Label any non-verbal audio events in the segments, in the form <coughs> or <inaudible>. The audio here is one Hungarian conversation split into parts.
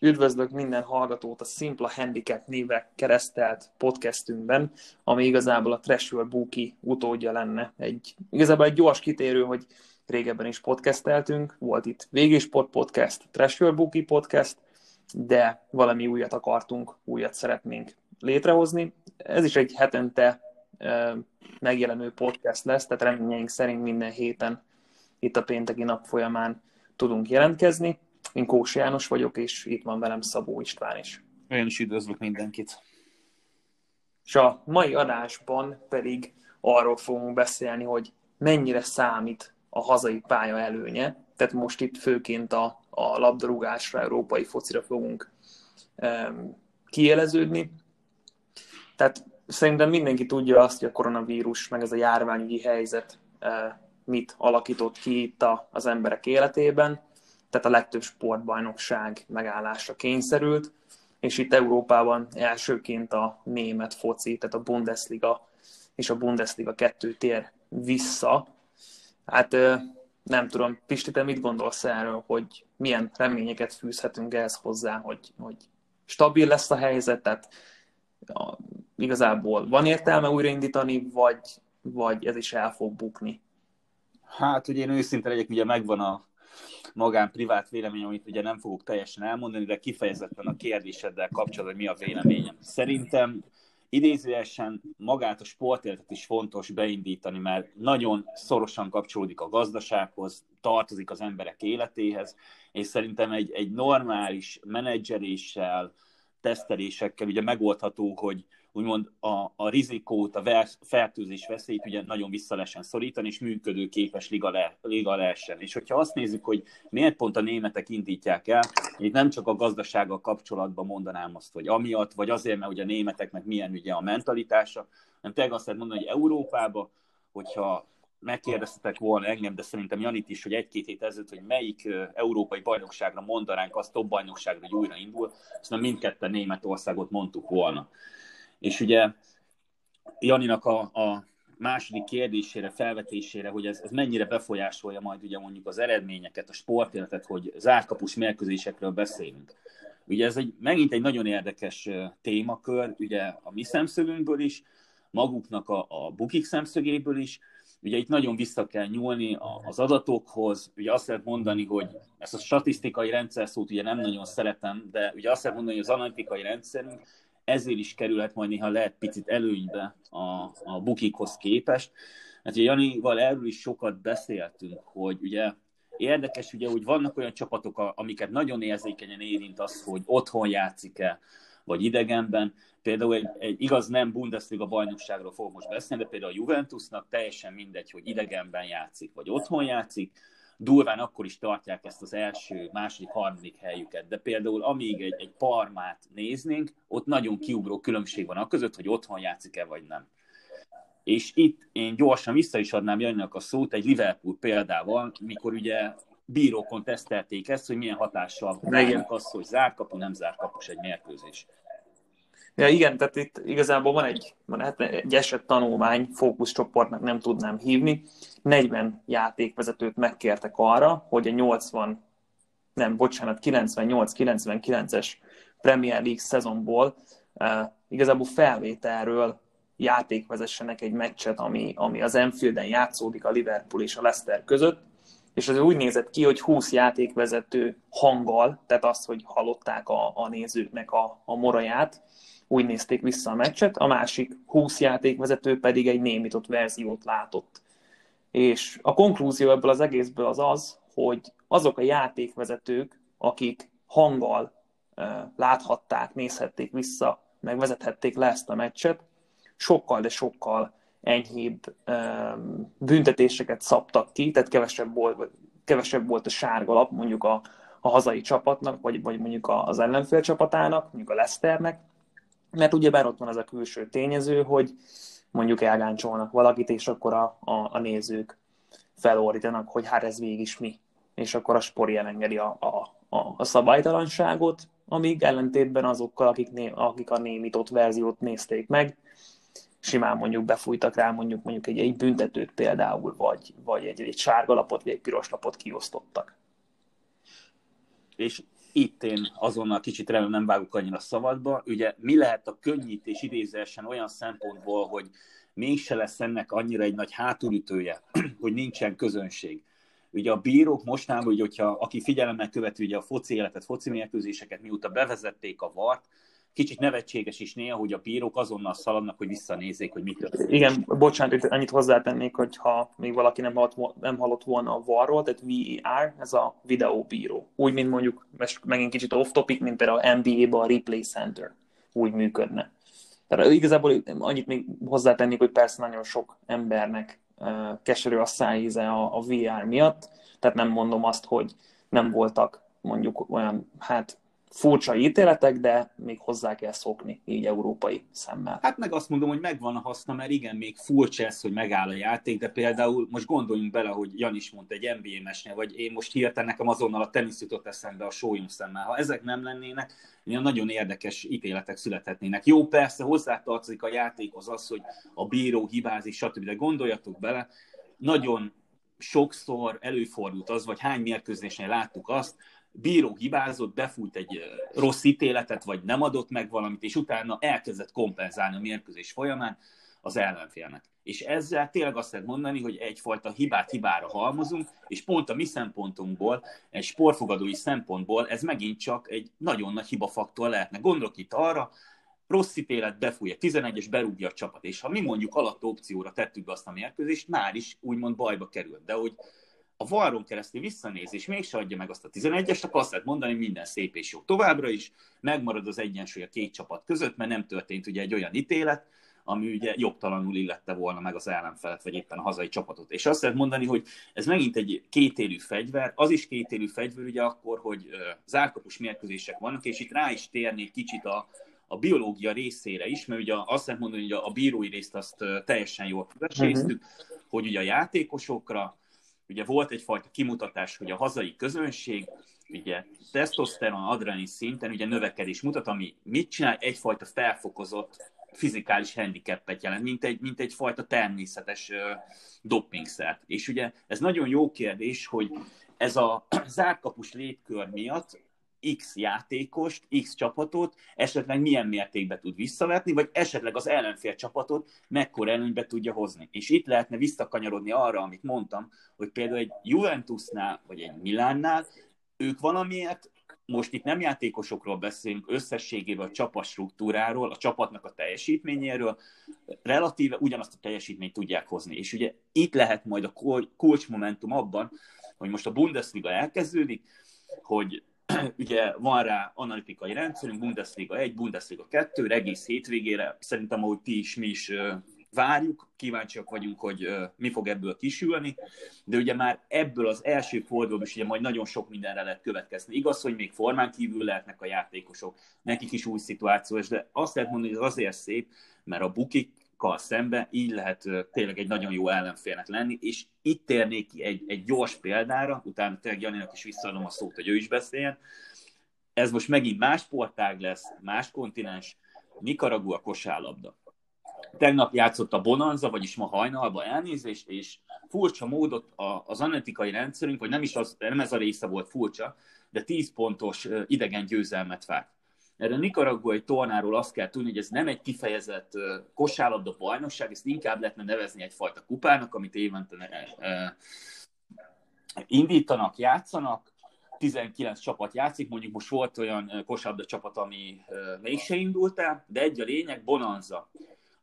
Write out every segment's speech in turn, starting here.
Üdvözlök minden hallgatót a Simpla Handicap névek keresztelt podcastünkben, ami igazából a Trashwell Bookie utódja lenne. Egy, igazából egy gyors kitérő, hogy régebben is podcasteltünk, volt itt Végésport Podcast, Trashwell Bookie Podcast, de valami újat akartunk, újat szeretnénk létrehozni. Ez is egy hetente megjelenő podcast lesz, tehát reményeink szerint minden héten itt a pénteki nap folyamán tudunk jelentkezni. Én Kós János vagyok, és itt van velem Szabó István is. Én is üdvözlök mindenkit. És a mai adásban pedig arról fogunk beszélni, hogy mennyire számít a hazai pálya előnye. Tehát most itt főként a, a labdarúgásra, európai focira fogunk um, kieleződni. Tehát szerintem mindenki tudja azt, hogy a koronavírus, meg ez a járványügyi helyzet uh, mit alakított ki itt a, az emberek életében tehát a legtöbb sportbajnokság megállásra kényszerült, és itt Európában elsőként a német foci, tehát a Bundesliga és a Bundesliga 2 tér vissza. Hát nem tudom, Pisti, te mit gondolsz erről, hogy milyen reményeket fűzhetünk ehhez hozzá, hogy, hogy stabil lesz a helyzet, tehát igazából van értelme újraindítani, vagy, vagy ez is el fog bukni? Hát ugye én őszinte legyek, ugye megvan a magán privát vélemény, amit ugye nem fogok teljesen elmondani, de kifejezetten a kérdéseddel kapcsolatban, hogy mi a véleményem. Szerintem idézőesen magát a sportéletet is fontos beindítani, mert nagyon szorosan kapcsolódik a gazdasághoz, tartozik az emberek életéhez, és szerintem egy, egy normális menedzseréssel, tesztelésekkel ugye megoldható, hogy úgymond a, a rizikót, a ver, fertőzés veszélyt ugye nagyon vissza szorítani, és működőképes liga, le, liga lehessen. És hogyha azt nézzük, hogy miért pont a németek indítják el, itt nem csak a gazdasággal kapcsolatban mondanám azt, hogy amiatt, vagy azért, mert ugye a németeknek milyen ugye a mentalitása, hanem tényleg azt lehet mondani, hogy Európába, hogyha megkérdeztetek volna engem, de szerintem Janit is, hogy egy-két hét ezelőtt, hogy melyik európai bajnokságra mondanánk azt top bajnokságra, hogy újra indul, nem mindketten Németországot mondtuk volna. És ugye Janinak a, a második kérdésére, felvetésére, hogy ez, ez mennyire befolyásolja majd ugye mondjuk az eredményeket, a sportéletet, hogy zárkapus mérkőzésekről beszélünk. Ugye ez egy, megint egy nagyon érdekes témakör, ugye a mi szemszögünkből is, maguknak a, a bukik szemszögéből is, Ugye itt nagyon vissza kell nyúlni az adatokhoz, ugye azt lehet mondani, hogy ezt a statisztikai rendszer szót ugye nem nagyon szeretem, de ugye azt lehet mondani, hogy az analitikai rendszerünk ezért is kerülhet majd néha lehet picit előnybe a, a bukikhoz képest. Hát ugye Janival erről is sokat beszéltünk, hogy ugye érdekes, ugye, hogy vannak olyan csapatok, amiket nagyon érzékenyen érint az, hogy otthon játszik-e, vagy idegenben. Például egy, egy igaz nem Bundesliga bajnokságról fogok most beszélni, de például a Juventusnak teljesen mindegy, hogy idegenben játszik, vagy otthon játszik, durván akkor is tartják ezt az első, második, harmadik helyüket. De például amíg egy, egy parmát néznénk, ott nagyon kiugró különbség van a között, hogy otthon játszik-e vagy nem. És itt én gyorsan vissza is adnám Janinak a szót egy Liverpool példával, mikor ugye bírókon tesztelték ezt, hogy milyen hatással van az, hogy zárkapu, nem zárkapus egy mérkőzés. Ja, igen, tehát itt igazából van egy, van hát egy eset tanulmány, fókuszcsoportnak nem tudnám hívni. 40 játékvezetőt megkértek arra, hogy a 80, nem, bocsánat, 98-99-es Premier League szezonból uh, igazából felvételről játékvezessenek egy meccset, ami, ami az Enfielden játszódik a Liverpool és a Leicester között, és az úgy nézett ki, hogy 20 játékvezető hanggal, tehát azt, hogy hallották a, a nézőknek a, a moraját, úgy nézték vissza a meccset, a másik 20 játékvezető pedig egy némított verziót látott. És a konklúzió ebből az egészből az az, hogy azok a játékvezetők, akik hanggal láthatták, nézhették vissza, meg vezethették le ezt a meccset, sokkal, de sokkal enyhébb büntetéseket szabtak ki, tehát kevesebb volt, kevesebb volt a sárga lap mondjuk a, a hazai csapatnak, vagy, vagy mondjuk az ellenfél csapatának, mondjuk a Leicesternek, mert ugyebár ott van az a külső tényező, hogy mondjuk elgáncsolnak valakit, és akkor a, a, a nézők felordítanak, hogy hát ez végig is mi. És akkor a spori elengedi a, a, a, a szabálytalanságot, amíg ellentétben azokkal, akik, né, akik a némított verziót nézték meg, simán mondjuk befújtak rá mondjuk, mondjuk egy, egy büntetőt például, vagy, vagy egy, egy sárga lapot, vagy egy piros lapot kiosztottak. És itt én azonnal kicsit remélem nem vágok annyira szabadba. Ugye mi lehet a könnyítés idézésen olyan szempontból, hogy mégse lesz ennek annyira egy nagy hátulütője, <clears throat> hogy nincsen közönség. Ugye a bírók mostanában, hogy hogyha aki figyelemmel követi ugye a foci életet, foci mérkőzéseket, mióta bevezették a vart, kicsit nevetséges is néha, hogy a bírók azonnal szaladnak, hogy visszanézzék, hogy mi történik. Igen, bocsánat, annyit hozzátennék, hogy ha még valaki nem hallott, nem hallott volna a VAR-ról, tehát VAR, ez a videóbíró. Úgy, mint mondjuk, megint kicsit off-topic, mint például a NBA-ban a Replay Center. Úgy működne. Tehát igazából annyit még hozzátennék, hogy persze nagyon sok embernek keserű a szájíze a, a VR miatt, tehát nem mondom azt, hogy nem voltak mondjuk olyan, hát furcsa ítéletek, de még hozzá kell szokni így európai szemmel. Hát meg azt mondom, hogy megvan a haszna, mert igen, még furcsa ez, hogy megáll a játék, de például most gondoljunk bele, hogy Jan is mondta egy NBA mesnél, vagy én most hirtelen nekem azonnal a tenisz jutott eszembe a sólyom szemmel. Ha ezek nem lennének, nagyon érdekes ítéletek születhetnének. Jó, persze hozzátartozik a játékhoz az, hogy a bíró hibázik, stb. De gondoljatok bele, nagyon sokszor előfordult az, vagy hány mérkőzésen láttuk azt, bíró hibázott, befújt egy rossz ítéletet, vagy nem adott meg valamit, és utána elkezdett kompenzálni a mérkőzés folyamán az ellenfélnek. És ezzel tényleg azt lehet mondani, hogy egyfajta hibát hibára halmozunk, és pont a mi szempontunkból, egy sportfogadói szempontból ez megint csak egy nagyon nagy hibafaktor lehetne. Gondolok itt arra, rossz ítélet befújja, 11-es berúgja a csapat, és ha mi mondjuk alatt opcióra tettük be azt a mérkőzést, már is úgymond bajba került. De hogy a varron keresztül visszanéz, és mégse adja meg azt a 11-est, akkor azt lehet mondani, hogy minden szép és jó. Továbbra is megmarad az egyensúly a két csapat között, mert nem történt ugye egy olyan ítélet, ami ugye jogtalanul illette volna meg az ellenfelet, vagy éppen a hazai csapatot. És azt lehet mondani, hogy ez megint egy kétélű fegyver, az is kétélű fegyver ugye akkor, hogy zárkapus mérkőzések vannak, és itt rá is térnék kicsit a, a biológia részére is, mert ugye azt lehet mondani, hogy a bírói részt azt teljesen jól veséztük, uh-huh. hogy ugye a játékosokra, ugye volt egyfajta kimutatás, hogy a hazai közönség ugye tesztoszteron, adrenalin szinten ugye növekedés mutat, ami mit csinál? Egyfajta felfokozott fizikális handicapet jelent, mint, egy, mint egyfajta természetes uh, dopingszert. És ugye ez nagyon jó kérdés, hogy ez a <clears throat> zárkapus létkör miatt X játékost, X csapatot esetleg milyen mértékben tud visszavetni, vagy esetleg az ellenfél csapatot mekkora előnybe tudja hozni. És itt lehetne visszakanyarodni arra, amit mondtam, hogy például egy Juventusnál, vagy egy Milánnál, ők valamiért, most itt nem játékosokról beszélünk, összességében a csapat struktúráról, a csapatnak a teljesítményéről, relatíve ugyanazt a teljesítményt tudják hozni. És ugye itt lehet majd a kulcsmomentum abban, hogy most a Bundesliga elkezdődik, hogy <coughs> ugye van rá analitikai rendszerünk, Bundesliga 1, Bundesliga 2, egész hétvégére, szerintem ahogy ti is, mi is várjuk, kíváncsiak vagyunk, hogy mi fog ebből kisülni, de ugye már ebből az első fordulóból is ugye majd nagyon sok mindenre lehet következni. Igaz, hogy még formán kívül lehetnek a játékosok, nekik is új szituációs, de azt lehet mondani, hogy ez azért szép, mert a bukik kal szembe, így lehet tényleg egy nagyon jó ellenfélnek lenni, és itt térnék ki egy, egy gyors példára, utána tényleg Janinak is visszaadom a szót, hogy ő is beszéljen. Ez most megint más sportág lesz, más kontinens, Nicaragua kosárlabda. Tegnap játszott a Bonanza, vagyis ma hajnalban elnézést, és furcsa módot az analitikai rendszerünk, vagy nem is az, nem ez a része volt furcsa, de 10 pontos idegen győzelmet várt. Erre a nikaraguai tornáról azt kell tudni, hogy ez nem egy kifejezett kosárlabda bajnokság, ezt inkább lehetne nevezni egyfajta kupának, amit évente indítanak, játszanak, 19 csapat játszik, mondjuk most volt olyan kosárlabda csapat, ami mégse indult el, de egy a lényeg, Bonanza.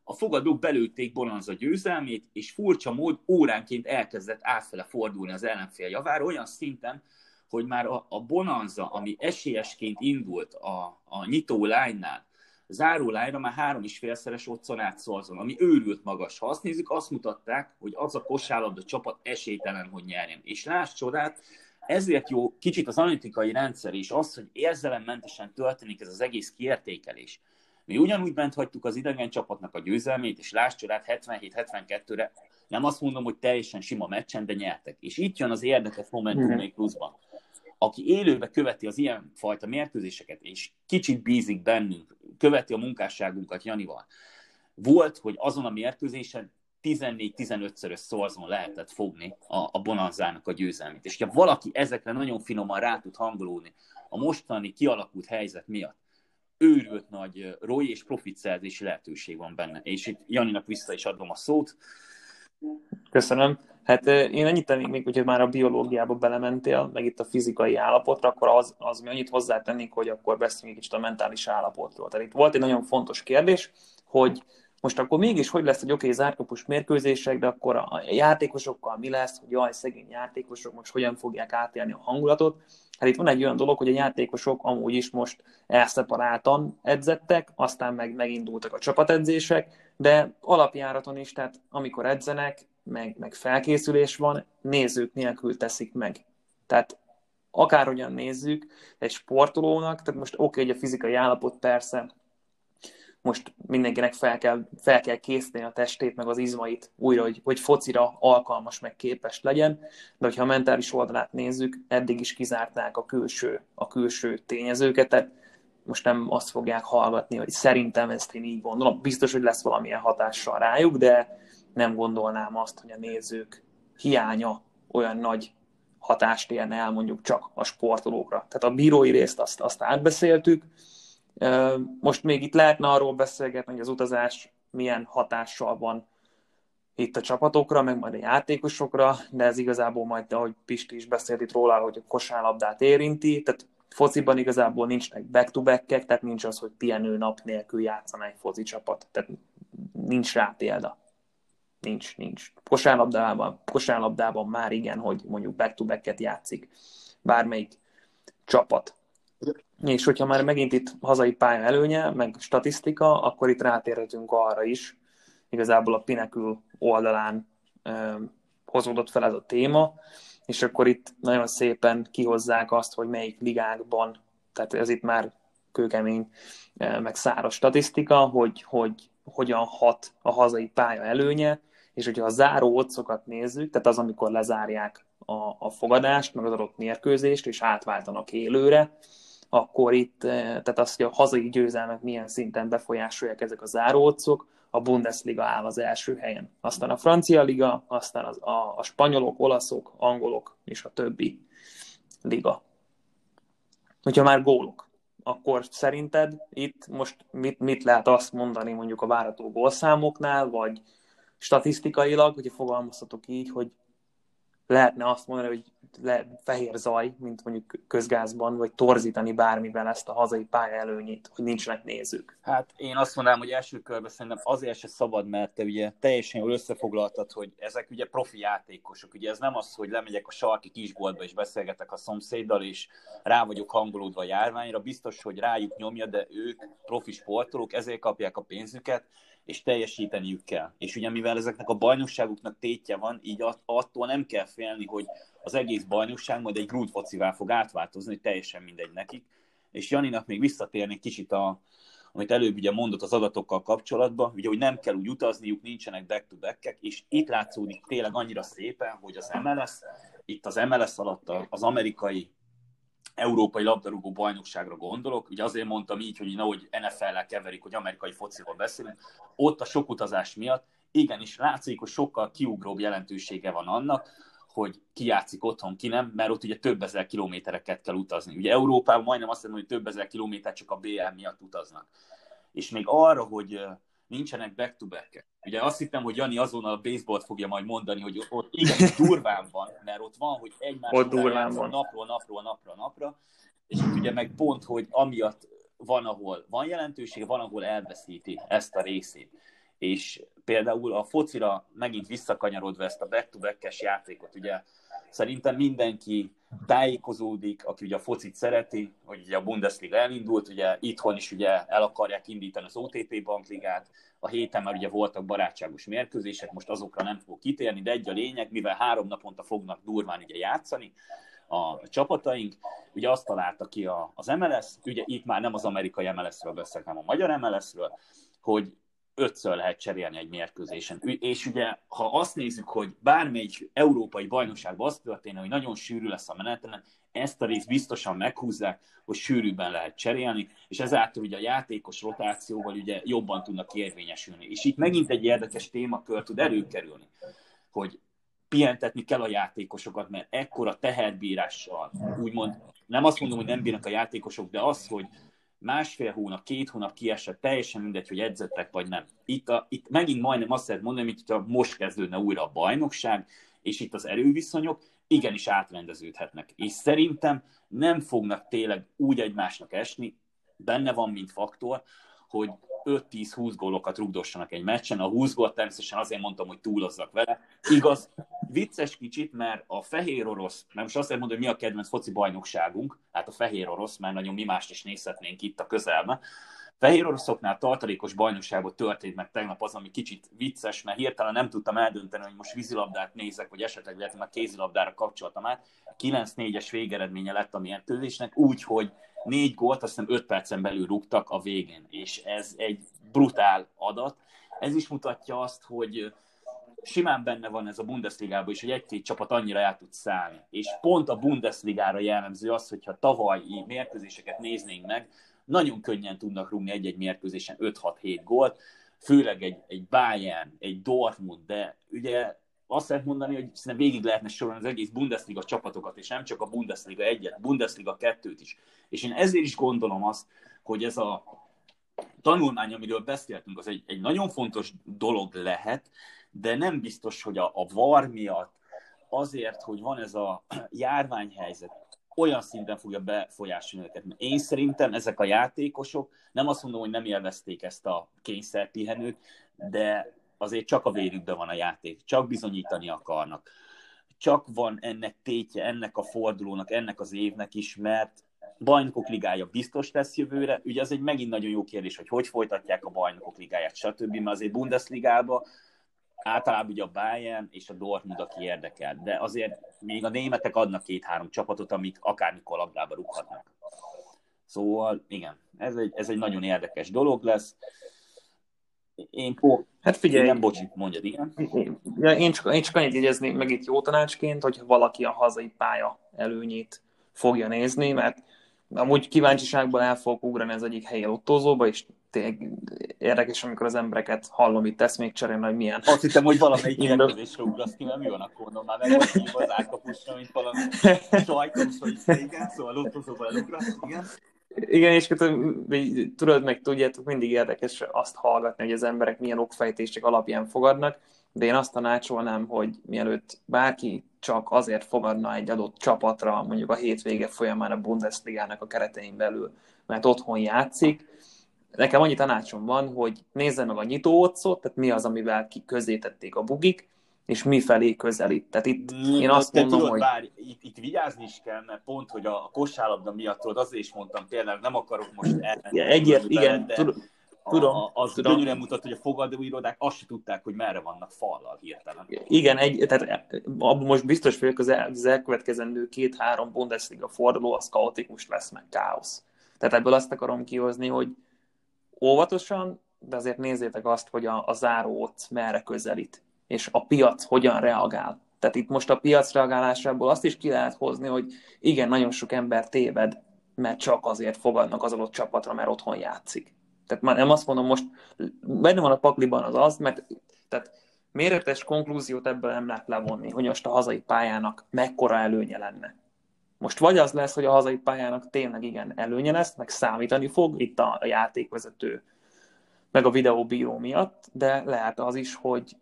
A fogadók belőtték Bonanza győzelmét, és furcsa mód óránként elkezdett átfele fordulni az ellenfél javára, olyan szinten, hogy már a, a Bonanza, ami esélyesként indult a, a nyitó lánynál, záró lányra már három és félszeres otthon átszolzon, ami őrült magas. Ha azt nézzük, azt mutatták, hogy az a kosárlabda csapat esélytelen, hogy nyerjen. És láss csodát, ezért jó kicsit az analitikai rendszer is az, hogy érzelemmentesen történik ez az egész kiértékelés. Mi ugyanúgy bent hagytuk az idegen csapatnak a győzelmét, és láss csodát 77-72-re, nem azt mondom, hogy teljesen sima meccsen, de nyertek. És itt jön az érdekes momentum még pluszban aki élőbe követi az ilyen fajta mérkőzéseket, és kicsit bízik bennünk, követi a munkásságunkat Janival, volt, hogy azon a mérkőzésen 14-15-szörös szorzon lehetett fogni a, a Bonanzának a győzelmét. És ha valaki ezekre nagyon finoman rá tud hangolódni, a mostani kialakult helyzet miatt őrült nagy ROI és profitszerzési lehetőség van benne. És itt Janinak vissza is adom a szót. Köszönöm. Hát én annyit tennék még, hogyha már a biológiába belementél, meg itt a fizikai állapotra, akkor az, az mi annyit hozzátennék, hogy akkor beszéljünk kicsit a mentális állapotról. Tehát itt volt egy nagyon fontos kérdés, hogy most akkor mégis hogy lesz egy oké okay, zárkapus mérkőzések, de akkor a játékosokkal mi lesz, hogy jaj, szegény játékosok most hogyan fogják átélni a hangulatot. Hát itt van egy olyan dolog, hogy a játékosok amúgy is most elszeparáltan edzettek, aztán meg megindultak a csapatedzések, de alapjáraton is, tehát amikor edzenek, meg, meg felkészülés van, nézők nélkül teszik meg. Tehát akárhogyan nézzük, egy sportolónak, tehát most oké, okay, hogy a fizikai állapot persze most mindenkinek fel kell, fel kell készíteni a testét, meg az izmait újra, hogy, hogy focira alkalmas, meg képes legyen, de hogyha a mentális oldalát nézzük, eddig is kizárták a külső, a külső tényezőket, tehát most nem azt fogják hallgatni, hogy szerintem ezt én így gondolom, biztos, hogy lesz valamilyen hatással rájuk, de nem gondolnám azt, hogy a nézők hiánya olyan nagy hatást érne el mondjuk csak a sportolókra. Tehát a bírói részt azt, azt átbeszéltük, most még itt lehetne arról beszélgetni, hogy az utazás milyen hatással van itt a csapatokra, meg majd a játékosokra, de ez igazából majd, ahogy Pisti is beszélt itt róla, hogy a kosárlabdát érinti, tehát fociban igazából nincsnek back-to-back tehát nincs az, hogy pihenő nap nélkül játszana egy foci csapat. Tehát nincs rá példa. Nincs, nincs. Kosárlabdában, kosárlabdában már igen, hogy mondjuk back-to-back-et játszik bármelyik csapat. És hogyha már megint itt hazai pálya előnye, meg statisztika, akkor itt rátérhetünk arra is, igazából a Pinekül oldalán ö, hozódott fel ez a téma, és akkor itt nagyon szépen kihozzák azt, hogy melyik ligákban, tehát ez itt már kőkemény, meg száraz statisztika, hogy, hogy hogyan hat a hazai pálya előnye, és hogyha a záró otcokat nézzük, tehát az, amikor lezárják a, a fogadást, meg az adott mérkőzést, és átváltanak élőre, akkor itt, eh, tehát az, hogy a hazai győzelmek milyen szinten befolyásolják ezek a zárócok, a Bundesliga áll az első helyen. Aztán a francia liga, aztán az, a, a spanyolok, olaszok, angolok és a többi liga. Hogyha már gólok, akkor szerinted itt most mit, mit lehet azt mondani mondjuk a várató gólszámoknál, vagy statisztikailag, hogyha fogalmazhatok így, hogy lehetne azt mondani, hogy le, fehér zaj, mint mondjuk közgázban, vagy torzítani bármivel ezt a hazai pálya előnyét, hogy nincsenek nézők? Hát én azt mondanám, hogy első körben szerintem azért se szabad, mert te ugye teljesen jól összefoglaltad, hogy ezek ugye profi játékosok. Ugye ez nem az, hogy lemegyek a sarki kisboltba és beszélgetek a szomszéddal, és rá vagyok hangolódva a járványra. Biztos, hogy rájuk nyomja, de ők profi sportolók, ezért kapják a pénzüket, és teljesíteniük kell. És ugye mivel ezeknek a bajnokságuknak tétje van, így attól nem kell félni, hogy az egész bajnokság majd egy grúd focivá fog átváltozni, teljesen mindegy nekik. És Janinak még visszatérni kicsit a, amit előbb ugye mondott az adatokkal kapcsolatban, ugye, hogy nem kell úgy utazniuk, nincsenek back-to-back-ek, és itt látszódik tényleg annyira szépen, hogy az MLS, itt az MLS alatt az amerikai európai labdarúgó bajnokságra gondolok, ugye azért mondtam így, hogy nehogy NFL-lel keverik, hogy amerikai fociról beszélünk, ott a sok utazás miatt igenis látszik, hogy sokkal kiugróbb jelentősége van annak, hogy ki játszik otthon, ki nem, mert ott ugye több ezer kilométereket kell utazni. Ugye Európában majdnem azt mondom, hogy több ezer kilométer csak a BL miatt utaznak. És még arra, hogy nincsenek back-to-back-ek. Ugye azt hittem, hogy Jani azonnal a baseballt fogja majd mondani, hogy ott igen, durván van, mert ott van, hogy egymás ott durván van. napról, napról, napra, napra, és itt ugye meg pont, hogy amiatt van, ahol van jelentőség, van, ahol elveszíti ezt a részét. És például a focira megint visszakanyarodva ezt a back-to-back-es játékot, ugye szerintem mindenki tájékozódik, aki ugye a focit szereti, hogy ugye a Bundesliga elindult, ugye itthon is ugye el akarják indítani az OTP bankligát, a héten már ugye voltak barátságos mérkőzések, most azokra nem fogok kitérni, de egy a lényeg, mivel három naponta fognak durván ugye játszani, a csapataink. Ugye azt találta ki az MLS, ugye itt már nem az amerikai MLS-ről beszélek, hanem a magyar MLS-ről, hogy ötször lehet cserélni egy mérkőzésen. És ugye, ha azt nézzük, hogy bármelyik európai bajnokságban az történne, hogy nagyon sűrű lesz a menetlen, ezt a részt biztosan meghúzzák, hogy sűrűbben lehet cserélni, és ezáltal ugye a játékos rotációval ugye jobban tudnak érvényesülni. És itt megint egy érdekes témakör tud előkerülni, hogy pihentetni kell a játékosokat, mert ekkora teherbírással, úgymond nem azt mondom, hogy nem bírnak a játékosok, de az, hogy másfél hónap, két hónap kiesett, teljesen mindegy, hogy edzettek vagy nem. Itt, a, itt megint majdnem azt lehet mondani, hogy most kezdődne újra a bajnokság, és itt az erőviszonyok igenis átrendeződhetnek. És szerintem nem fognak tényleg úgy egymásnak esni, benne van, mint faktor, hogy 5-10-20 gólokat rugdossanak egy meccsen. A 20 gólt természetesen azért mondtam, hogy túlozzak vele. Igaz, vicces kicsit, mert a fehér orosz, nem most azt mondom, hogy mi a kedvenc foci bajnokságunk, hát a fehér orosz, mert nagyon mi mást is nézhetnénk itt a közelben. Fehér oroszoknál tartalékos bajnokságot történt meg tegnap az, ami kicsit vicces, mert hirtelen nem tudtam eldönteni, hogy most vízilabdát nézek, vagy esetleg lehet, már kézilabdára kapcsoltam át. 9-4-es végeredménye lett a mérkőzésnek, úgy, hogy négy gólt, azt hiszem 5 percen belül rúgtak a végén, és ez egy brutál adat. Ez is mutatja azt, hogy simán benne van ez a Bundesligában is, hogy egy-két csapat annyira el tud szállni. És pont a Bundesligára jellemző az, hogyha tavalyi mérkőzéseket néznénk meg, nagyon könnyen tudnak rúgni egy-egy mérkőzésen 5-6-7 gólt, főleg egy, egy Bayern, egy Dortmund, de ugye azt lehet mondani, hogy szerintem végig lehetne sorolni az egész Bundesliga csapatokat, és nem csak a Bundesliga egyet, Bundesliga kettőt is. És én ezért is gondolom azt, hogy ez a tanulmány, amiről beszéltünk, az egy, egy nagyon fontos dolog lehet, de nem biztos, hogy a, a VAR miatt azért, hogy van ez a <clears throat> járványhelyzet, olyan szinten fogja befolyásolni őket. Én szerintem ezek a játékosok, nem azt mondom, hogy nem élvezték ezt a kényszerpihenőt, de azért csak a vérükben van a játék, csak bizonyítani akarnak. Csak van ennek tétje, ennek a fordulónak, ennek az évnek is, mert bajnokok ligája biztos lesz jövőre. Ugye ez egy megint nagyon jó kérdés, hogy hogy folytatják a bajnokok ligáját, stb. Mert azért Bundesligába általában ugye a Bayern és a Dortmund, aki érdekel. De azért még a németek adnak két-három csapatot, amik akármikor labdába rúghatnak. Szóval igen, ez egy, ez egy nagyon érdekes dolog lesz. Én, ó, hát figyelj, én nem bocsit, mondjad, igen. Én csak, én csak annyit jegyeznék meg itt jó tanácsként, hogy valaki a hazai pálya előnyét fogja nézni, mert amúgy kíváncsiságból el fogok ugrani az egyik helyi lottózóba, és tényleg érdekes, amikor az embereket hallom itt tesz még cserélni, hogy milyen. Azt hittem, hogy valamelyik kérdésre ugrasz ki, mert mi van akkor, mondom, már meg az árkapusra, mint valami sajtos, vagy igen, szóval lottózóba elugrasz, igen. Igen, és tudod, meg tudjátok, mindig érdekes azt hallgatni, hogy az emberek milyen okfejtések alapján fogadnak, de én azt tanácsolnám, hogy mielőtt bárki csak azért fogadna egy adott csapatra, mondjuk a hétvége folyamán a Bundesligának a keretein belül, mert otthon játszik, nekem annyi tanácsom van, hogy nézze meg a nyitóotszot, tehát mi az, amivel ki közé tették a bugik, és mi felé közelít. Tehát itt mm, én azt mondom, tudod, hogy... Bár, itt, itt vigyázni is kell, mert pont, hogy a kosárlabda miatt tudod, azért is mondtam tényleg, nem akarok most elmenni. Egyért, igen, tudom, Tudom, a, az tudom. gyönyörűen mutat, hogy a fogadóirodák azt se tudták, hogy merre vannak fallal hirtelen. Igen, egy, tehát abban most biztos vagyok, az, el, az elkövetkezendő két-három Bundesliga forduló az kaotikus lesz, meg káosz. Tehát ebből azt akarom kihozni, hogy óvatosan, de azért nézzétek azt, hogy a, a záró ott merre közelít, és a piac hogyan reagál. Tehát itt most a piac reagálásából azt is ki lehet hozni, hogy igen, nagyon sok ember téved, mert csak azért fogadnak az adott csapatra, mert otthon játszik. Tehát már nem azt mondom most, benne van a pakliban az az, mert tehát méretes konklúziót ebből nem lehet levonni, hogy most a hazai pályának mekkora előnye lenne. Most vagy az lesz, hogy a hazai pályának tényleg igen előnye lesz, meg számítani fog itt a játékvezető, meg a videóbíró miatt, de lehet az is, hogy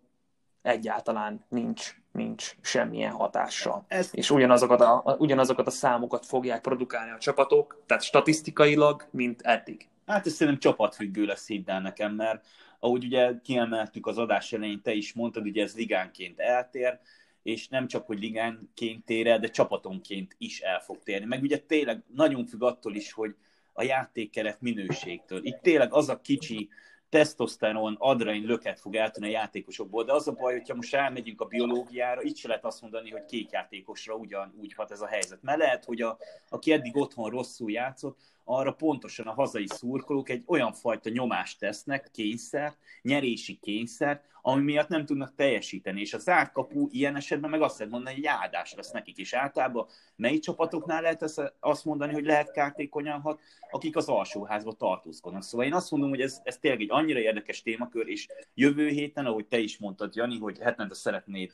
egyáltalán nincs, nincs semmilyen hatással. Ez... És ugyanazokat a, ugyanazokat a számokat fogják produkálni a csapatok, tehát statisztikailag, mint eddig. Hát ez szerintem csapatfüggő lesz, hidd el nekem, mert ahogy ugye kiemeltük az adás elején, te is mondtad, ugye ez ligánként eltér, és nem csak, hogy ligánként tér el, de csapatonként is el fog térni. Meg ugye tényleg nagyon függ attól is, hogy a játékkeret minőségtől. Itt tényleg az a kicsi tesztoszteron, adrein löket fog eltűnni a játékosokból, de az a baj, hogyha most elmegyünk a biológiára, itt se lehet azt mondani, hogy két játékosra ugyanúgy hat ez a helyzet. Mert lehet, hogy a, aki eddig otthon rosszul játszott, arra pontosan a hazai szurkolók egy olyan fajta nyomást tesznek, kényszert, nyerési kényszert, ami miatt nem tudnak teljesíteni, és a zárt kapu ilyen esetben meg azt lehet mondani, hogy áldás lesz nekik is. Általában mely csapatoknál lehet azt mondani, hogy lehet kártékonyan hat, akik az alsóházba tartózkodnak. Szóval én azt mondom, hogy ez, ez tényleg egy annyira érdekes témakör, és jövő héten, ahogy te is mondtad, Jani, hogy hetente szeretnéd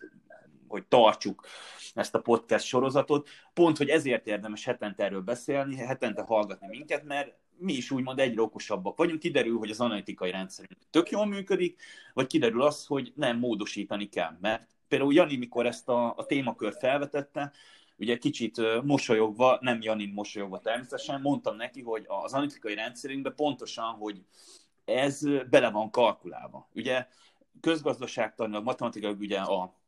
hogy tartsuk ezt a podcast sorozatot. Pont, hogy ezért érdemes hetente erről beszélni, hetente hallgatni minket, mert mi is úgymond egyre okosabbak vagyunk, kiderül, hogy az analitikai rendszerünk tök jól működik, vagy kiderül az, hogy nem módosítani kell. Mert például Jani, mikor ezt a, a témakört felvetette, ugye kicsit mosolyogva, nem Janin mosolyogva természetesen, mondtam neki, hogy az analitikai rendszerünkben pontosan, hogy ez bele van kalkulálva. Ugye közgazdaságtanilag, matematikailag ugye a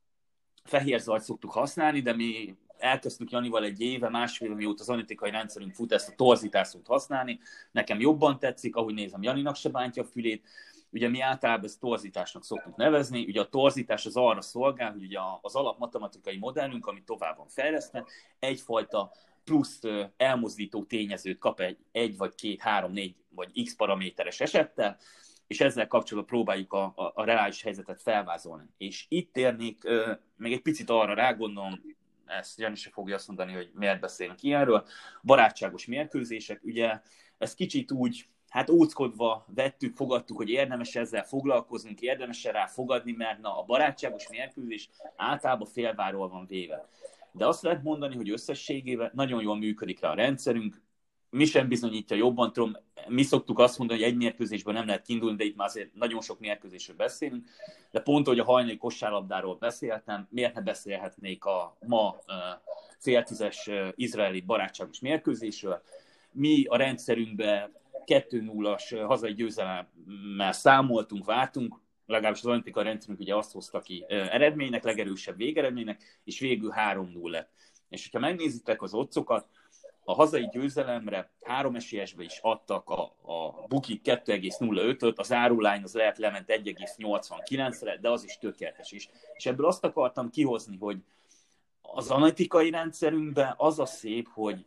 fehér zajt szoktuk használni, de mi elkezdtük Janival egy éve, másfél mióta az analitikai rendszerünk fut, ezt a torzítást használni. Nekem jobban tetszik, ahogy nézem, Janinak se bántja a fülét. Ugye mi általában ezt torzításnak szoktuk nevezni. Ugye a torzítás az arra szolgál, hogy ugye az alapmatematikai modellünk, amit tovább van fejlesztve, egyfajta plusz elmozdító tényezőt kap egy, egy vagy két, három, négy vagy x paraméteres esettel, és ezzel kapcsolatban próbáljuk a, a, a reális helyzetet felvázolni. És itt térnék uh, még egy picit arra rá, gondolom, ezt Jani se fogja azt mondani, hogy miért beszélünk ilyenről. Barátságos mérkőzések, ugye ez kicsit úgy, hát óckodva vettük, fogadtuk, hogy érdemes ezzel foglalkoznunk, érdemes rá fogadni, mert na, a barátságos mérkőzés általában félváról van véve. De azt lehet mondani, hogy összességében nagyon jól működik rá a rendszerünk, mi sem bizonyítja jobban, tudom, mi szoktuk azt mondani, hogy egy mérkőzésben nem lehet kiindulni, de itt már azért nagyon sok mérkőzésről beszélünk, de pont, hogy a hajnali kosárlabdáról beszéltem, miért ne beszélhetnék a ma féltizes izraeli barátságos mérkőzésről. Mi a rendszerünkben 2-0-as hazai győzelemmel számoltunk, vártunk, legalábbis az olimpikai rendszerünk ugye azt hozta ki eredménynek, legerősebb végeredménynek, és végül 3-0 lett. És hogyha megnézitek az otcokat, a hazai győzelemre három esélyesbe is adtak a, a bukik 2,05-öt, az árulány az lehet lement 1,89-re, de az is tökéletes is. És ebből azt akartam kihozni, hogy az analitikai rendszerünkben az a szép, hogy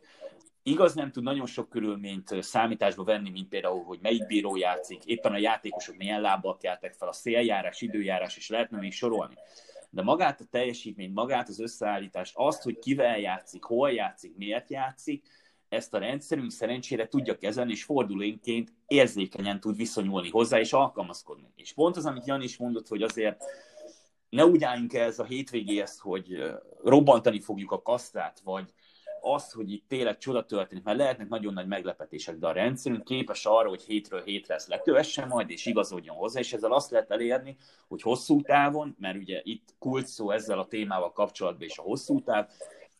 igaz nem tud nagyon sok körülményt számításba venni, mint például, hogy melyik bíró játszik, éppen a játékosok milyen lábbal keltek fel, a széljárás, időjárás, és lehetne még sorolni de magát a teljesítményt, magát az összeállítást, azt, hogy kivel játszik, hol játszik, miért játszik, ezt a rendszerünk szerencsére tudja kezelni, és fordulónként érzékenyen tud viszonyulni hozzá, és alkalmazkodni. És pont az, amit Jan is mondott, hogy azért ne úgy álljunk ez a hétvégéhez, hogy robbantani fogjuk a kasztát, vagy az, hogy itt tényleg csoda történik, mert lehetnek nagyon nagy meglepetések, de a rendszerünk képes arra, hogy hétről hétre ezt lekövessen majd, és igazodjon hozzá, és ezzel azt lehet elérni, hogy hosszú távon, mert ugye itt kult szó ezzel a témával kapcsolatban, és a hosszú táv,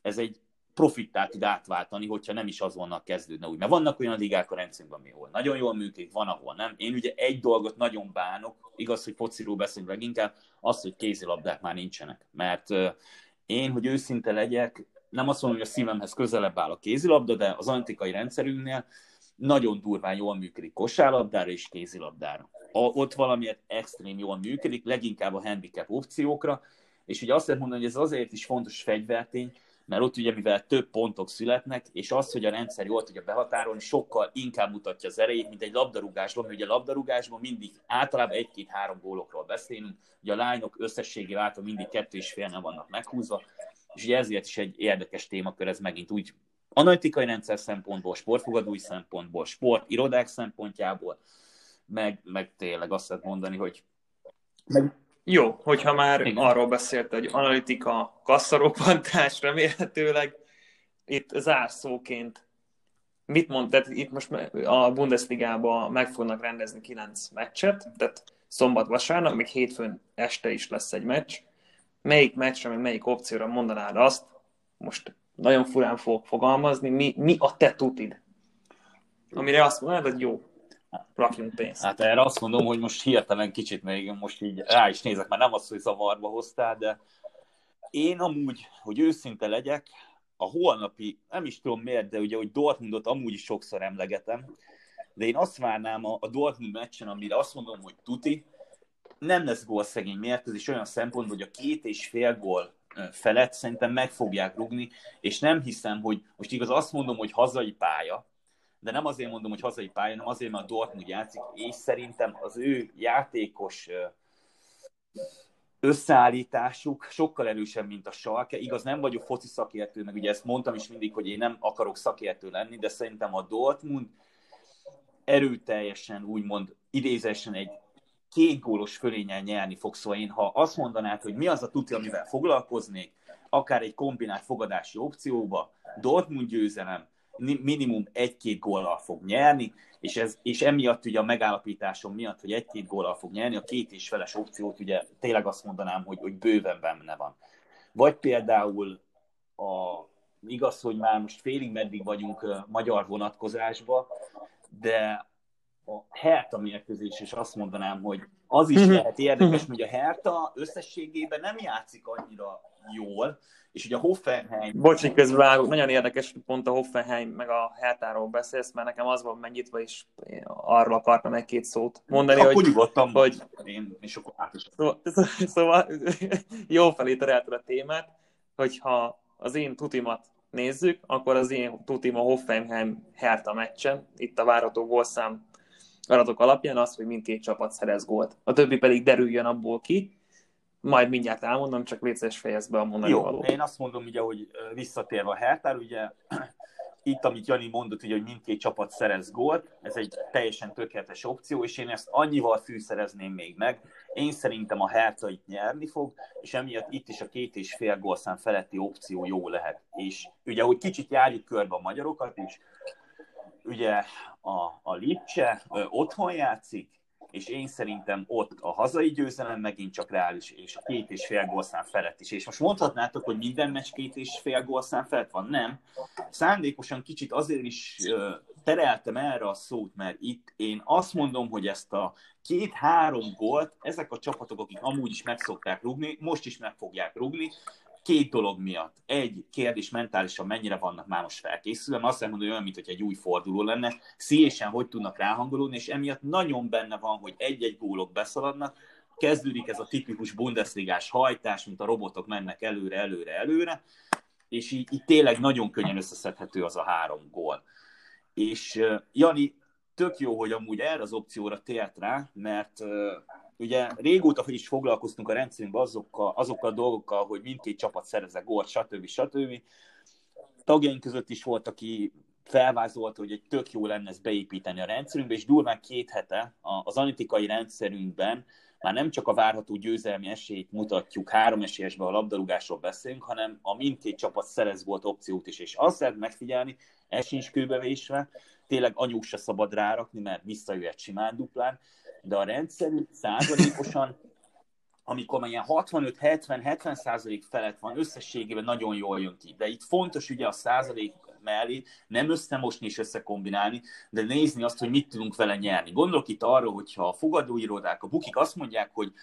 ez egy profittá tud átváltani, hogyha nem is azonnal kezdődne úgy. Mert vannak olyan ligák a rendszerünkben, ahol nagyon jól működik, van, ahol nem. Én ugye egy dolgot nagyon bánok, igaz, hogy fociról beszélünk leginkább, az, hogy kézilabdák már nincsenek. Mert én, hogy őszinte legyek, nem azt mondom, hogy a szívemhez közelebb áll a kézilabda, de az antikai rendszerünknél nagyon durván jól működik kosárlabdára és kézilabdára. A, ott valamiért extrém jól működik, leginkább a handicap opciókra, és ugye azt lehet mondani, hogy ez azért is fontos fegyvertény, mert ott ugye mivel több pontok születnek, és az, hogy a rendszer jól tudja behatárolni, sokkal inkább mutatja az erejét, mint egy labdarúgásban, mert ugye a labdarúgásban mindig általában egy-két-három gólokról beszélünk, ugye a lányok összességével által mindig kettő és félnél vannak meghúzva, és ugye ezért is egy érdekes témakör, ez megint úgy analitikai rendszer szempontból, sportfogadói szempontból, sportirodák szempontjából, meg, meg tényleg azt lehet mondani, hogy meg... Jó, hogyha már Igen. arról beszélt, hogy analitika, kasszarobbantás remélhetőleg, itt zárszóként mit mond, tehát itt most a Bundesligába meg fognak rendezni kilenc meccset, tehát szombat-vasárnap, még hétfőn este is lesz egy meccs, melyik meccsre, meg melyik opcióra mondanád azt, most nagyon furán fogok fogalmazni, mi, mi a te tutid? Amire azt mondanád, hogy jó, rakjunk pénzt. Hát erre azt mondom, hogy most hirtelen kicsit még most így rá is nézek, mert nem az, hogy zavarba hoztál, de én amúgy, hogy őszinte legyek, a holnapi, nem is tudom miért, de ugye, hogy Dortmundot amúgy is sokszor emlegetem, de én azt várnám a, a Dortmund meccsen, amire azt mondom, hogy tuti, nem lesz gólszegény mérkőzés olyan szempontból, hogy a két és fél gól felett szerintem meg fogják rugni, és nem hiszem, hogy most igaz azt mondom, hogy hazai pálya, de nem azért mondom, hogy hazai pálya, hanem azért, mert a Dortmund játszik, és szerintem az ő játékos összeállításuk sokkal erősebb, mint a Salke. Igaz, nem vagyok foci szakértő, meg ugye ezt mondtam is mindig, hogy én nem akarok szakértő lenni, de szerintem a Dortmund erőteljesen, úgymond idézesen egy két gólos fölényel nyerni fogsz, szóval én, ha azt mondanád, hogy mi az a tuti, amivel foglalkoznék, akár egy kombinált fogadási opcióba, Dortmund győzelem, minimum egy-két góllal fog nyerni, és, ez, és emiatt ugye a megállapításom miatt, hogy egy-két góllal fog nyerni, a két és feles opciót ugye tényleg azt mondanám, hogy, hogy bőven benne van. Vagy például a, igaz, hogy már most félig meddig vagyunk magyar vonatkozásba, de a Herta mérkőzés, és azt mondanám, hogy az is lehet érdekes, hogy a Herta összességében nem játszik annyira jól, és ugye a Hoffenheim... Bocsi, közben nagyon érdekes, hogy pont a Hoffenheim meg a Hertáról beszélsz, mert nekem az van megnyitva, és arról akartam egy két szót mondani, akkor hogy... nyugodtan hogy én, és akkor át is. Szóval, <laughs> szóval jó felé terelted a témát, hogyha az én tutimat nézzük, akkor az én tutim a Hoffenheim Hertha meccsen, itt a várható gólszám adatok alapján az, hogy mindkét csapat szerez gólt. A többi pedig derüljön abból ki, majd mindjárt elmondom, csak létszes fejezd be a mondani Jó, való. én azt mondom, ugye, hogy visszatérve a Hertár, ugye <clears throat> itt, amit Jani mondott, ugye, hogy mindkét csapat szerez gólt, ez egy teljesen tökéletes opció, és én ezt annyival fűszerezném még meg. Én szerintem a Hertha itt nyerni fog, és emiatt itt is a két és fél gólszám feletti opció jó lehet. És ugye, hogy kicsit járjuk körbe a magyarokat is, ugye a, a Lipcse otthon játszik, és én szerintem ott a hazai győzelem megint csak reális, és a két és fél gólszám felett is. És most mondhatnátok, hogy minden meccs két és fél gólszám felett van, nem. Szándékosan kicsit azért is tereltem erre a szót, mert itt én azt mondom, hogy ezt a két-három gólt ezek a csapatok, akik amúgy is meg szokták rugni, most is meg fogják rugni, két dolog miatt. Egy kérdés mentálisan mennyire vannak már most felkészülve, azt mondom, hogy olyan, mint hogy egy új forduló lenne, szíjésen hogy tudnak ráhangolódni, és emiatt nagyon benne van, hogy egy-egy gólok beszaladnak, kezdődik ez a tipikus Bundesligás hajtás, mint a robotok mennek előre, előre, előre, és így, így tényleg nagyon könnyen összeszedhető az a három gól. És Jani, tök jó, hogy amúgy erre az opcióra tért rá, mert ugye régóta is foglalkoztunk a rendszerünkben azokkal, azokkal a dolgokkal, hogy mindkét csapat szerezze gólt, stb. stb. Tagjaink között is volt, aki felvázolta, hogy egy tök jó lenne ezt beépíteni a rendszerünkbe, és durván két hete az analitikai rendszerünkben már nem csak a várható győzelmi esélyt mutatjuk, három esélyesben a labdarúgásról beszélünk, hanem a mindkét csapat szerez volt opciót is, és azt lehet megfigyelni, ez sincs kőbevésve, tényleg anyuk se szabad rárakni, mert visszajöhet simán duplán, de a rendszerünk százalékosan, amikor már ilyen 65-70-70 százalék felett van, összességében nagyon jól jön ki. De itt fontos ugye a százalék mellé nem összemosni és összekombinálni, de nézni azt, hogy mit tudunk vele nyerni. Gondolok itt arra, hogyha a fogadóirodák, a bukik azt mondják, hogy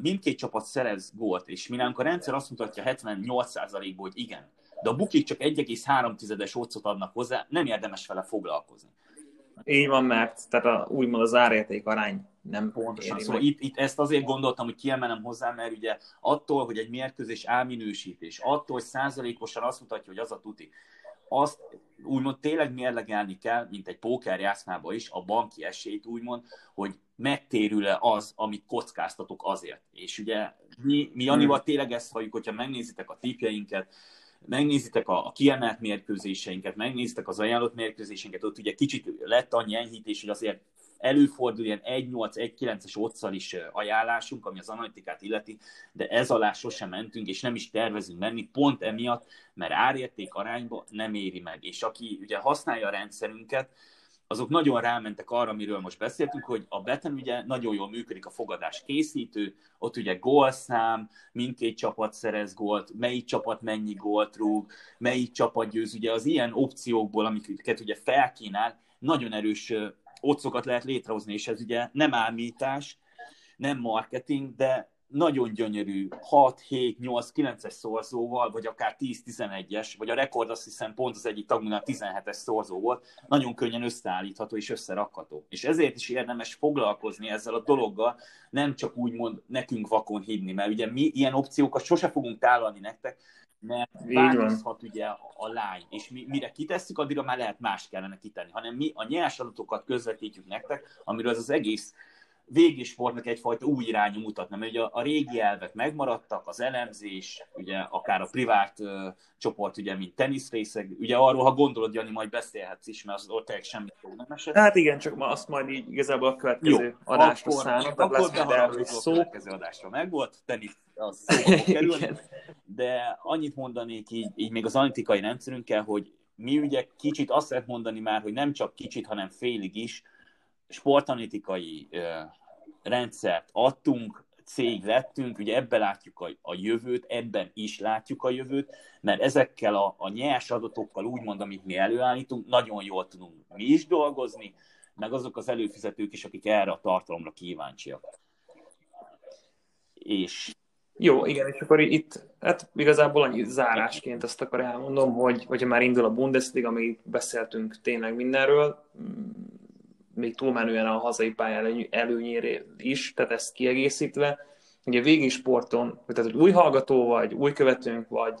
mindkét csapat szerez gólt, és minek a rendszer azt mutatja 78%-ból, hogy igen, de a bukik csak 1,3-es otcot adnak hozzá, nem érdemes vele foglalkozni. Így van, mert tehát a, úgymond az árérték arány nem pontosan. Szóval itt, itt, ezt azért gondoltam, hogy kiemelem hozzá, mert ugye attól, hogy egy mérkőzés elminősítés, attól, hogy százalékosan azt mutatja, hogy az a tuti, azt úgymond tényleg mérlegelni kell, mint egy póker játszmában is, a banki esélyt úgymond, hogy megtérül-e az, amit kockáztatok azért. És ugye mi, mi Janival hmm. tényleg ezt valljuk, hogyha megnézitek a tipjeinket, megnézitek a, kiemelt mérkőzéseinket, megnézitek az ajánlott mérkőzéseinket, ott ugye kicsit lett annyi enyhítés, hogy azért előfordul ilyen 1-8-1-9-es otszal is ajánlásunk, ami az analitikát illeti, de ez alá sosem mentünk, és nem is tervezünk menni, pont emiatt, mert árérték arányba nem éri meg. És aki ugye használja a rendszerünket, azok nagyon rámentek arra, amiről most beszéltünk, hogy a Beten ugye nagyon jól működik a fogadás készítő, ott ugye gólszám, mindkét csapat szerez gólt, melyik csapat mennyi gólt rúg, melyik csapat győz, ugye az ilyen opciókból, amiket ugye felkínál, nagyon erős otcokat lehet létrehozni, és ez ugye nem ámítás, nem marketing, de nagyon gyönyörű 6, 7, 8, 9-es szorzóval, vagy akár 10-11-es, vagy a rekord azt hiszem pont az egyik tagunknál 17-es szorzó volt, nagyon könnyen összeállítható és összerakható. És ezért is érdemes foglalkozni ezzel a dologgal, nem csak úgymond nekünk vakon hívni, mert ugye mi ilyen opciókat sose fogunk tálalni nektek, mert változhat ugye a lány, és mi, mire kitesszük, addigra már lehet más kellene kitenni, hanem mi a nyers adatokat közvetítjük nektek, amiről ez az egész végisportnak egyfajta új irányú mutatna, mert ugye a, a régi elvek megmaradtak, az elemzés, ugye akár a privát uh, csoport, ugye, mint teniszrészek, ugye arról, ha gondolod, Jani, majd beszélhetsz is, mert az ott tényleg semmit nem esett. Hát igen, csak ma azt majd így igazából a következő Jó, adásra szállnak, tehát lesz majd erről szó. A következő adásra meg volt, tenisz az <laughs> kerülni, de annyit mondanék így, így még az analitikai rendszerünkkel, hogy mi ugye kicsit azt lehet mondani már, hogy nem csak kicsit, hanem félig is, sportanalitikai rendszert adtunk, cég lettünk, ugye ebben látjuk a, a jövőt, ebben is látjuk a jövőt, mert ezekkel a, a nyers adatokkal, úgymond, amit mi előállítunk, nagyon jól tudunk mi is dolgozni, meg azok az előfizetők is, akik erre a tartalomra kíváncsiak. És jó, igen, és akkor itt, hát igazából annyi zárásként ezt akkor elmondom, hogy hogyha már indul a Bundesliga, ami beszéltünk tényleg mindenről, még túlmenően a hazai pályán előnyére is, tehát ezt kiegészítve. Ugye végig sporton, tehát hogy új hallgató vagy, új követőnk vagy,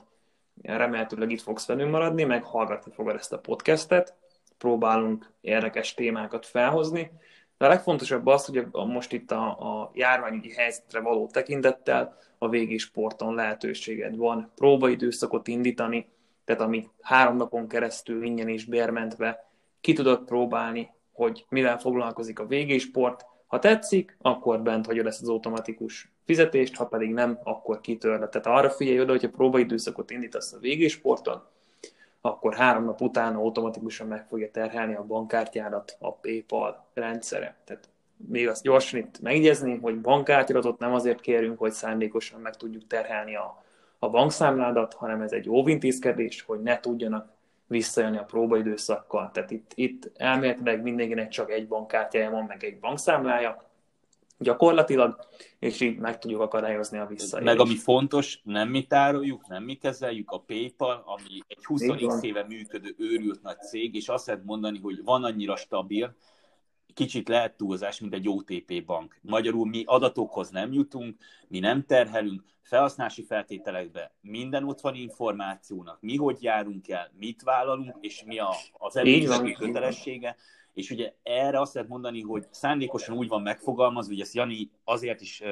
remélhetőleg itt fogsz velünk maradni, meg hallgatni fogod ezt a podcastet, próbálunk érdekes témákat felhozni. De a legfontosabb az, hogy most itt a, a járványügyi helyzetre való tekintettel a végig sporton lehetőséged van próbaidőszakot indítani, tehát ami három napon keresztül ingyen és bérmentve ki tudod próbálni, hogy mivel foglalkozik a végésport. Ha tetszik, akkor bent hagyod ezt az automatikus fizetést, ha pedig nem, akkor kitörled. Tehát arra figyelj oda, hogyha próbaidőszakot indítasz a végésporton, akkor három nap után automatikusan meg fogja terhelni a bankkártyádat a PayPal rendszere. Tehát még azt gyorsan itt megjegyezni, hogy bankkártyadatot nem azért kérünk, hogy szándékosan meg tudjuk terhelni a, a bankszámládat, hanem ez egy óvintézkedés, hogy ne tudjanak visszajönni a próbaidőszakkal. Tehát itt, itt elméletileg mindenkinek csak egy bankkártyája van, meg egy bankszámlája, gyakorlatilag, és így meg tudjuk akadályozni a visszaélést. Meg ami fontos, nem mi tároljuk, nem mi kezeljük, a PayPal, ami egy 20 éve működő őrült nagy cég, és azt lehet mondani, hogy van annyira stabil, kicsit lehet túlzás, mint egy OTP bank. Magyarul mi adatokhoz nem jutunk, mi nem terhelünk, felhasználási feltételekbe minden ott van információnak, mi hogy járunk el, mit vállalunk, és mi a, az előző kötelessége. És ugye erre azt lehet mondani, hogy szándékosan úgy van megfogalmazva, hogy ezt Jani azért is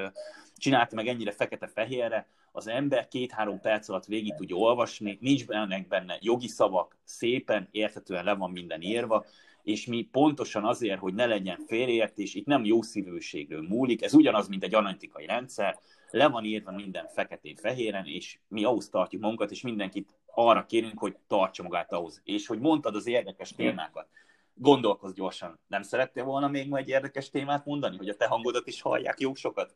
csinálta meg ennyire fekete-fehérre, az ember két-három perc alatt végig tudja olvasni, nincs benne, benne jogi szavak, szépen, érthetően le van minden írva, és mi pontosan azért, hogy ne legyen félreértés, itt nem jó szívűségről múlik, ez ugyanaz, mint egy analitikai rendszer, le van írva minden feketén-fehéren, és mi ahhoz tartjuk magunkat, és mindenkit arra kérünk, hogy tartsa magát ahhoz. És hogy mondtad az érdekes témákat, gondolkozz gyorsan. Nem szerettél volna még ma egy érdekes témát mondani, hogy a te hangodat is hallják jó sokat?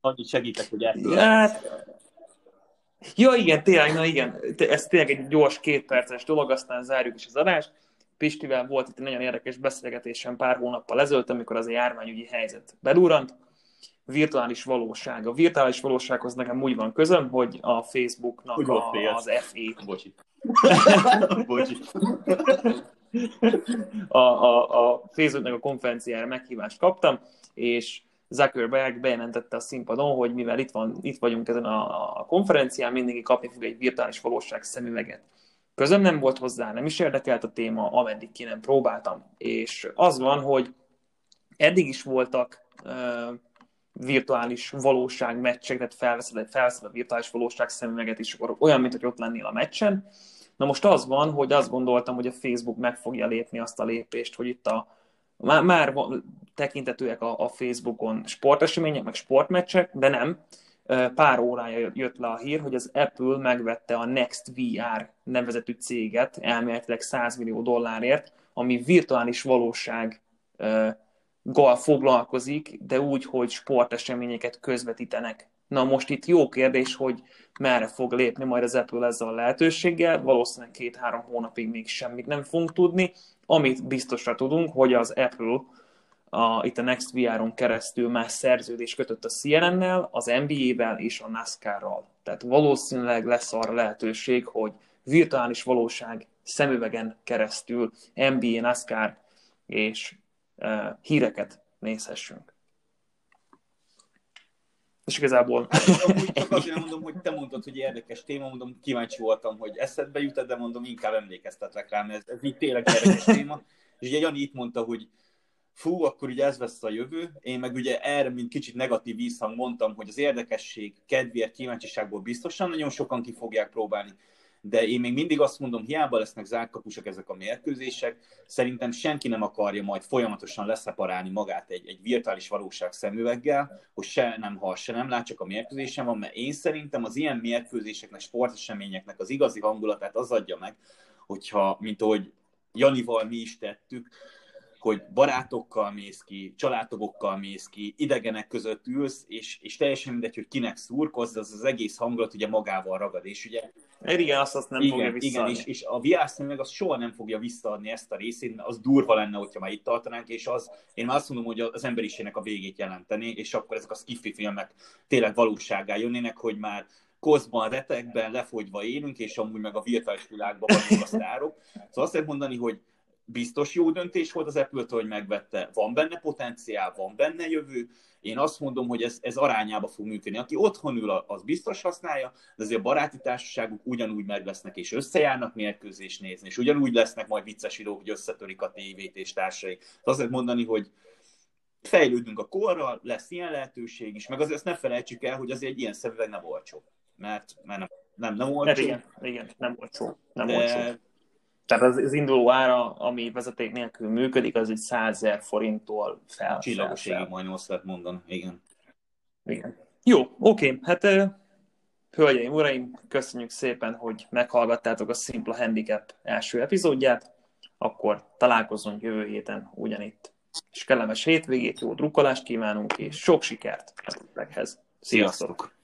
Annyit segítek, hogy ezt... Hát, Ja, igen, tényleg, na igen, ez tényleg egy gyors kétperces dolog, aztán zárjuk is az adást. Pistivel volt itt egy nagyon érdekes beszélgetésem pár hónappal ezelőtt, amikor az a járványügyi helyzet belurant. Virtuális valóság. A virtuális valósághoz nekem úgy van közöm, hogy a Facebooknak a, az FE. <laughs> Bocsi. <laughs> Bocsi. a, a, a Facebooknak a konferenciára meghívást kaptam, és Zuckerberg bejelentette a színpadon, hogy mivel itt, van, itt vagyunk ezen a, a konferencián, mindenki kapni fog egy virtuális valóság szemüveget. Közöm nem volt hozzá, nem is érdekelt a téma, ameddig ki nem próbáltam. És az van, hogy eddig is voltak uh, virtuális valóság meccsek, tehát felveszed, felveszed a virtuális valóság szemüveget, és akkor olyan, mint hogy ott lennél a meccsen. Na most az van, hogy azt gondoltam, hogy a Facebook meg fogja lépni azt a lépést, hogy itt a, már, már tekintetőek a, a Facebookon sportesemények, meg sportmeccsek, de nem. Pár órája jött le a hír, hogy az Apple megvette a Next VR nevezetű céget, elméletileg 100 millió dollárért, ami virtuális valóság gal foglalkozik, de úgy, hogy sporteseményeket közvetítenek. Na most itt jó kérdés, hogy merre fog lépni majd az Apple ezzel a lehetőséggel, valószínűleg két-három hónapig még semmit nem fogunk tudni. Amit biztosra tudunk, hogy az Apple a, itt a Next VR-on keresztül már szerződés kötött a CNN-nel, az NBA-vel és a NASCAR-ral. Tehát valószínűleg lesz arra lehetőség, hogy virtuális valóság szemüvegen keresztül NBA, NASCAR és uh, híreket nézhessünk. És igazából... Amúgy csak azért mondom, hogy te mondtad, hogy érdekes téma, mondom, kíváncsi voltam, hogy eszedbe jut de mondom, inkább emlékeztetlek rá, mert ez, ez így tényleg érdekes téma. És ugye Jani itt mondta, hogy fú, akkor ugye ez lesz a jövő. Én meg ugye erre, mint kicsit negatív vízhang mondtam, hogy az érdekesség, kedvéért, kíváncsiságból biztosan nagyon sokan ki fogják próbálni de én még mindig azt mondom, hiába lesznek zárkapusak ezek a mérkőzések, szerintem senki nem akarja majd folyamatosan leszeparálni magát egy, egy virtuális valóság szemüveggel, hogy se nem hall, se nem lát, csak a mérkőzésen van, mert én szerintem az ilyen mérkőzéseknek, sporteseményeknek az igazi hangulatát az adja meg, hogyha, mint ahogy Janival mi is tettük, hogy barátokkal mész ki, családtagokkal mész ki, idegenek között ülsz, és, és teljesen mindegy, hogy kinek szurkoz, az az egész hangulat ugye magával ragad, és ugye igen, azt, azt nem igen, fogja visszaadni. Igen, és, és a VR meg az soha nem fogja visszaadni ezt a részét, mert az durva lenne, hogyha már itt tartanánk, és az, én már azt mondom, hogy az emberiségnek a végét jelenteni, és akkor ezek a skiffy filmek tényleg valóságá jönnének, hogy már koszban, retekben lefogyva élünk, és amúgy meg a virtuális világban vagyunk a sztárok. Szóval azt lehet mondani, hogy biztos jó döntés volt az apple hogy megvette. Van benne potenciál, van benne jövő. Én azt mondom, hogy ez, ez arányába fog működni. Aki otthon ül, az biztos használja, de azért a baráti társaságok ugyanúgy meg lesznek, és összejárnak mérkőzés nézni, és ugyanúgy lesznek majd vicces videók, hogy összetörik a tévét és társai. Lehet mondani, hogy fejlődünk a korral, lesz ilyen lehetőség is, meg azért ezt ne felejtsük el, hogy azért egy ilyen szemüveg nem olcsó. Mert, mert nem, nem, nem olcsó. Igen, igen, nem olcsó. Nem de, olcsó tehát az, az induló ára, ami vezeték nélkül működik, az egy 100 forinttól fel. Csillagoség, majdnem azt lehet mondani, igen. Igen. Jó, oké, hát hölgyeim, uraim, köszönjük szépen, hogy meghallgattátok a Simpla Handicap első epizódját, akkor találkozunk jövő héten ugyanitt. És kellemes hétvégét, jó drukkolást kívánunk, és sok sikert a Sziasztok! Sziasztok.